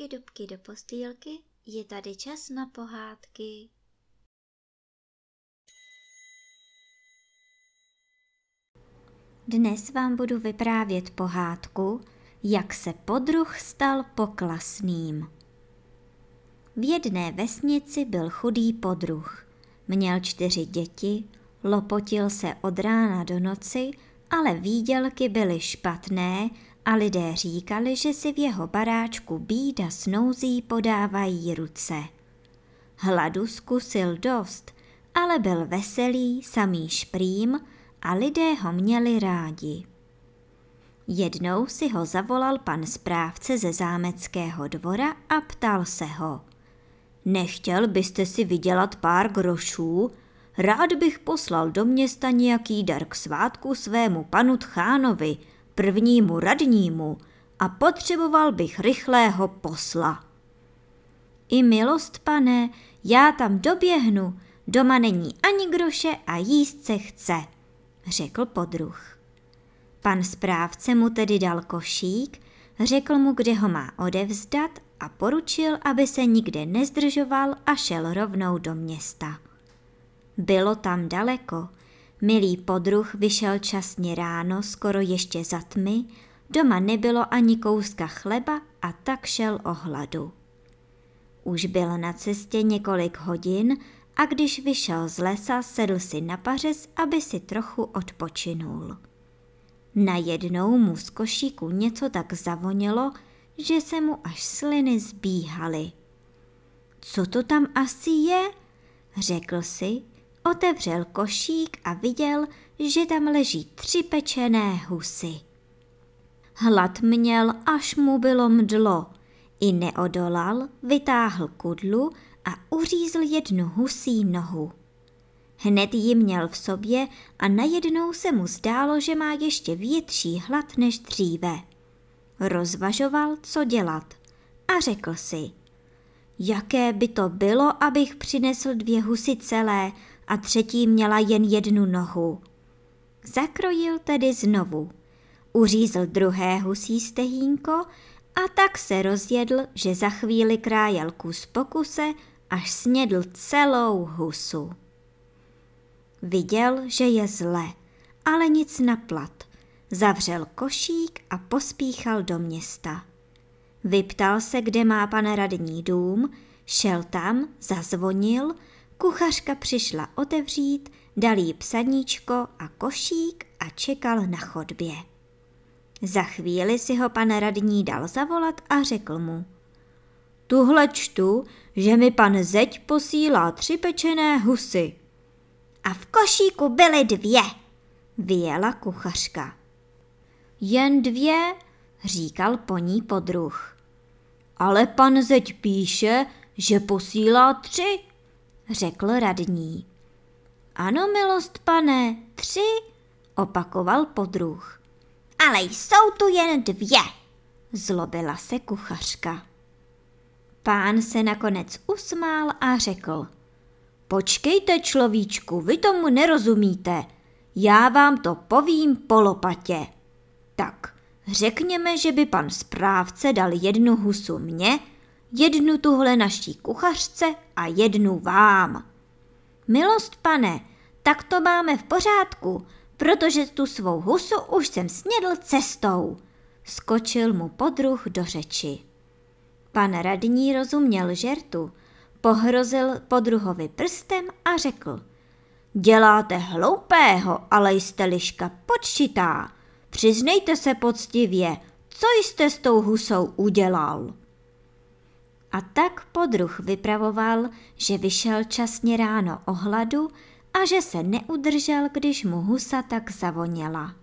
dubky, dubky do postýlky, je tady čas na pohádky. Dnes vám budu vyprávět pohádku, jak se podruh stal poklasným. V jedné vesnici byl chudý podruh. Měl čtyři děti, lopotil se od rána do noci, ale výdělky byly špatné a lidé říkali, že si v jeho baráčku bída s nouzí podávají ruce. Hladu zkusil dost, ale byl veselý, samý šprým a lidé ho měli rádi. Jednou si ho zavolal pan správce ze zámeckého dvora a ptal se ho. Nechtěl byste si vydělat pár grošů? Rád bych poslal do města nějaký dar k svátku svému panu Tchánovi, prvnímu radnímu, a potřeboval bych rychlého posla. I milost, pane, já tam doběhnu, doma není ani groše a jíst se chce, řekl podruh. Pan správce mu tedy dal košík, řekl mu, kde ho má odevzdat a poručil, aby se nikde nezdržoval a šel rovnou do města. Bylo tam daleko. Milý podruh vyšel časně ráno, skoro ještě za tmy, doma nebylo ani kouska chleba a tak šel o hladu. Už byl na cestě několik hodin a když vyšel z lesa, sedl si na pařez, aby si trochu odpočinul. Najednou mu z košíku něco tak zavonělo, že se mu až sliny zbíhaly. Co to tam asi je? Řekl si, otevřel košík a viděl, že tam leží tři pečené husy. Hlad měl, až mu bylo mdlo. I neodolal, vytáhl kudlu a uřízl jednu husí nohu. Hned ji měl v sobě a najednou se mu zdálo, že má ještě větší hlad než dříve. Rozvažoval, co dělat a řekl si, jaké by to bylo, abych přinesl dvě husy celé a třetí měla jen jednu nohu. Zakrojil tedy znovu. Uřízl druhé husí stehínko a tak se rozjedl, že za chvíli krájel kus pokuse, až snědl celou husu. Viděl, že je zle, ale nic naplat. Zavřel košík a pospíchal do města. Vyptal se, kde má pan radní dům, šel tam, zazvonil, kuchařka přišla otevřít, dal jí psaníčko a košík a čekal na chodbě. Za chvíli si ho pan radní dal zavolat a řekl mu. Tuhle čtu, že mi pan zeď posílá tři pečené husy. A v košíku byly dvě, vyjela kuchařka. Jen dvě, říkal po ní podruh. Ale pan zeď píše, že posílá tři, řekl radní. Ano, milost pane, tři, opakoval podruh. Ale jsou tu jen dvě, zlobila se kuchařka. Pán se nakonec usmál a řekl. Počkejte, človíčku, vy tomu nerozumíte. Já vám to povím po lopatě. Tak, řekněme, že by pan správce dal jednu husu mně, jednu tuhle naší kuchařce a jednu vám. Milost pane, tak to máme v pořádku, protože tu svou husu už jsem snědl cestou. Skočil mu podruh do řeči. Pan radní rozuměl žertu, pohrozil podruhovi prstem a řekl. Děláte hloupého, ale jste liška počitá. Přiznejte se poctivě, co jste s tou husou udělal. A tak podruh vypravoval, že vyšel časně ráno o hladu a že se neudržel, když mu husa tak zavoněla.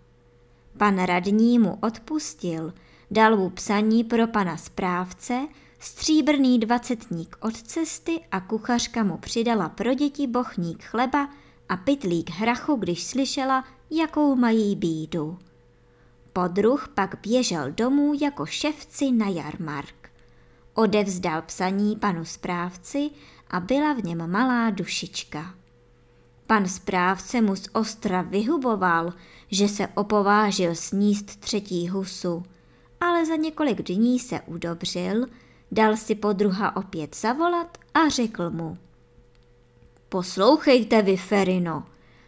Pan radní mu odpustil, dal mu psaní pro pana správce, stříbrný dvacetník od cesty a kuchařka mu přidala pro děti bochník chleba a pytlík hrachu, když slyšela, jakou mají bídu. Podruh pak běžel domů jako ševci na jarmark. Odevzdal psaní panu správci a byla v něm malá dušička. Pan správce mu z ostra vyhuboval, že se opovážil sníst třetí husu, ale za několik dní se udobřil, dal si podruha opět zavolat a řekl mu. Poslouchejte vy, Ferino,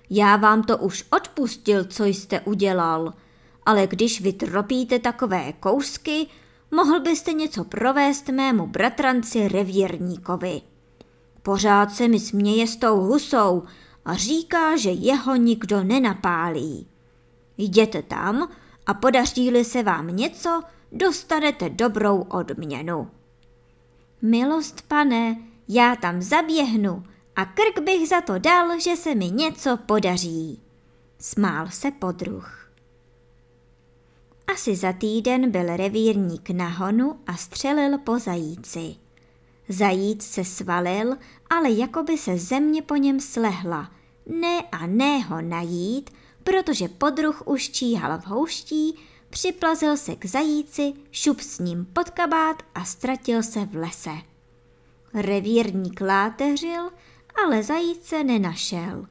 já vám to už odpustil, co jste udělal, ale když vy tropíte takové kousky, mohl byste něco provést mému bratranci revírníkovi. Pořád se mi směje s tou husou a říká, že jeho nikdo nenapálí. Jděte tam a podaří-li se vám něco, dostanete dobrou odměnu. Milost, pane, já tam zaběhnu a krk bych za to dal, že se mi něco podaří. Smál se podruh. Asi za týden byl revírník na honu a střelil po zajíci. Zajíc se svalil, ale jako by se země po něm slehla. Ne a ne ho najít, protože podruh už číhal v houští, připlazil se k zajíci, šup s ním pod kabát a ztratil se v lese. Revírník láteřil, ale zajíce nenašel.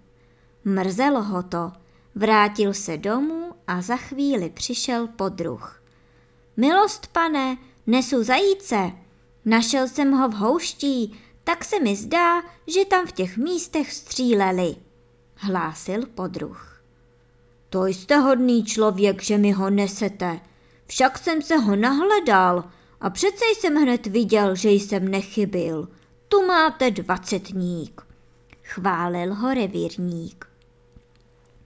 Mrzelo ho to, vrátil se domů a za chvíli přišel podruh. Milost, pane, nesu zajíce. Našel jsem ho v houští, tak se mi zdá, že tam v těch místech stříleli, hlásil podruh. To jste hodný člověk, že mi ho nesete. Však jsem se ho nahledal a přece jsem hned viděl, že jsem nechybil. Tu máte dvacetník. Chválil ho revírník.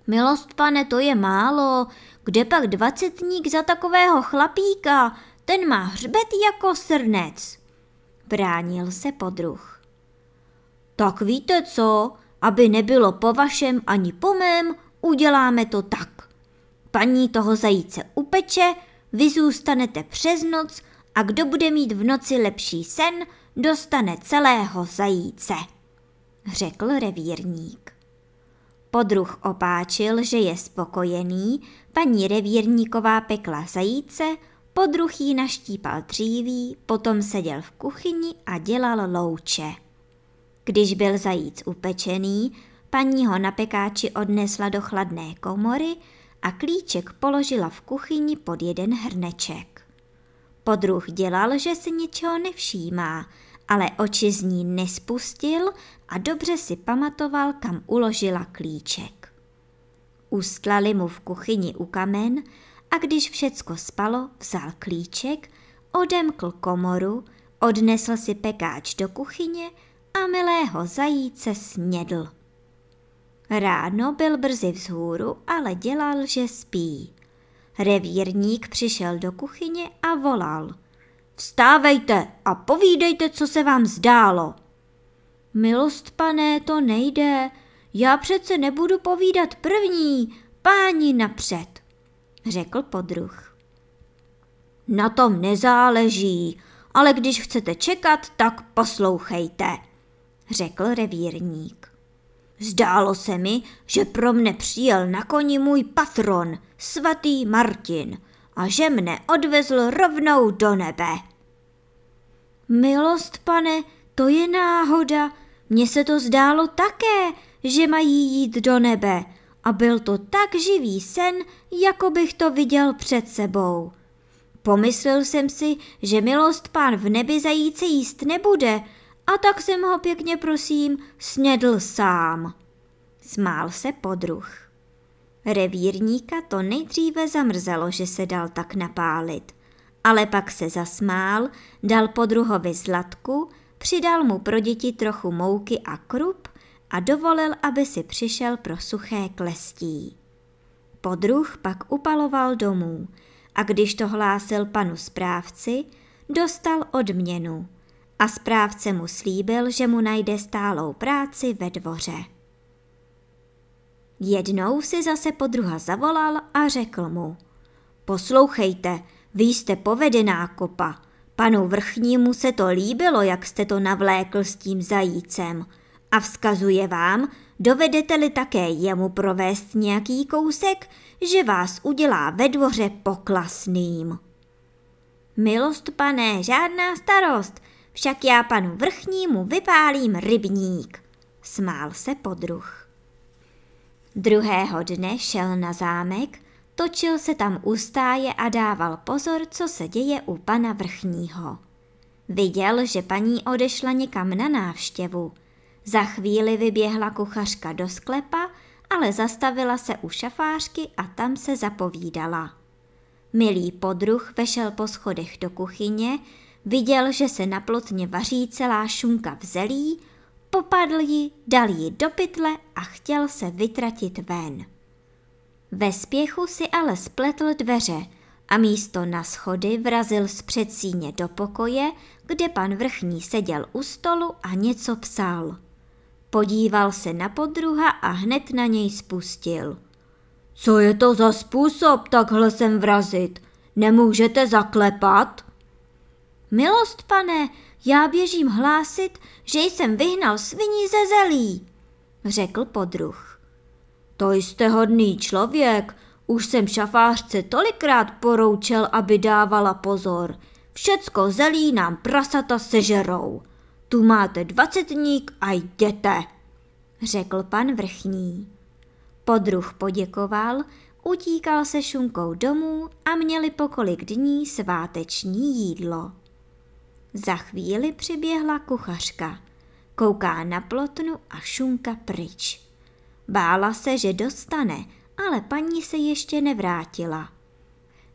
Milost pane, to je málo. Kde pak dvacetník za takového chlapíka? Ten má hřbet jako srnec. Bránil se podruh. Tak víte co, aby nebylo po vašem ani po mém, uděláme to tak. Paní toho zajíce upeče, vy zůstanete přes noc a kdo bude mít v noci lepší sen, dostane celého zajíce, řekl revírník. Podruh opáčil, že je spokojený, paní revírníková pekla zajíce, podruh jí naštípal dříví, potom seděl v kuchyni a dělal louče. Když byl zajíc upečený, paní ho na pekáči odnesla do chladné komory a klíček položila v kuchyni pod jeden hrneček. Podruh dělal, že se ničeho nevšímá, ale oči z ní nespustil a dobře si pamatoval, kam uložila klíček. Ustlali mu v kuchyni u kamen a když všecko spalo, vzal klíček, odemkl komoru, odnesl si pekáč do kuchyně a milého zajíce snědl. Ráno byl brzy vzhůru, ale dělal, že spí. Revírník přišel do kuchyně a volal – Vstávejte a povídejte, co se vám zdálo. Milost, pane, to nejde. Já přece nebudu povídat první, páni napřed, řekl podruh. Na tom nezáleží, ale když chcete čekat, tak poslouchejte, řekl revírník. Zdálo se mi, že pro mne přijel na koni můj patron, svatý Martin, a že mne odvezl rovnou do nebe. Milost, pane, to je náhoda. Mně se to zdálo také, že mají jít do nebe. A byl to tak živý sen, jako bych to viděl před sebou. Pomyslel jsem si, že milost pán v nebi zajíce jíst nebude, a tak jsem ho pěkně prosím snědl sám. Smál se podruh. Revírníka to nejdříve zamrzelo, že se dal tak napálit – ale pak se zasmál, dal podruhovi zlatku, přidal mu pro děti trochu mouky a krup a dovolil, aby si přišel pro suché klestí. Podruh pak upaloval domů a když to hlásil panu správci, dostal odměnu a správce mu slíbil, že mu najde stálou práci ve dvoře. Jednou si zase podruha zavolal a řekl mu, poslouchejte, vy jste povedená kopa. Panu vrchnímu se to líbilo, jak jste to navlékl s tím zajícem. A vzkazuje vám, dovedete-li také jemu provést nějaký kousek, že vás udělá ve dvoře poklasným. Milost, pane, žádná starost, však já panu vrchnímu vypálím rybník, smál se podruh. Druhého dne šel na zámek Točil se tam u stáje a dával pozor, co se děje u pana vrchního. Viděl, že paní odešla někam na návštěvu. Za chvíli vyběhla kuchařka do sklepa, ale zastavila se u šafářky a tam se zapovídala. Milý podruh vešel po schodech do kuchyně, viděl, že se na plotně vaří celá šunka v zelí, popadl ji, dal ji do pytle a chtěl se vytratit ven. Ve spěchu si ale spletl dveře a místo na schody vrazil z předsíně do pokoje, kde pan vrchní seděl u stolu a něco psal. Podíval se na podruha a hned na něj spustil. Co je to za způsob takhle sem vrazit? Nemůžete zaklepat? Milost, pane, já běžím hlásit, že jsem vyhnal sviní ze zelí, řekl podruh. To jste hodný člověk, už jsem šafářce tolikrát poroučel, aby dávala pozor. Všecko zelí nám prasata sežerou. Tu máte dvacetník a jděte, řekl pan vrchní. Podruh poděkoval, utíkal se šunkou domů a měli po kolik dní sváteční jídlo. Za chvíli přiběhla kuchařka. Kouká na plotnu a šunka pryč. Bála se, že dostane, ale paní se ještě nevrátila.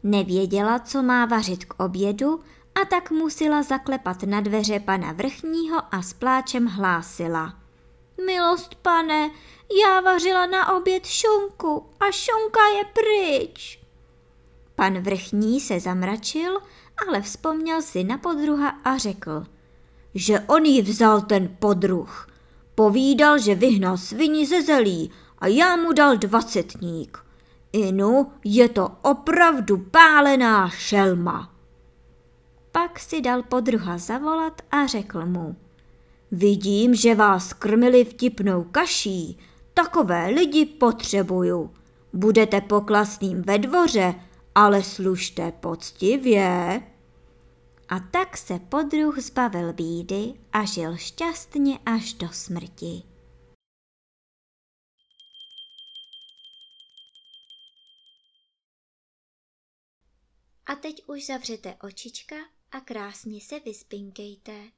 Nevěděla, co má vařit k obědu a tak musela zaklepat na dveře pana vrchního a s pláčem hlásila. Milost pane, já vařila na oběd šunku a šunka je pryč. Pan vrchní se zamračil, ale vzpomněl si na podruha a řekl, že on ji vzal ten podruh. Povídal, že vyhnal svini ze zelí a já mu dal dvacetník. Inu, je to opravdu pálená šelma. Pak si dal podruha zavolat a řekl mu, vidím, že vás krmili vtipnou kaší, takové lidi potřebuju. Budete poklasným ve dvoře, ale služte poctivě. A tak se podruh zbavil bídy a žil šťastně až do smrti. A teď už zavřete očička a krásně se vyspinkejte.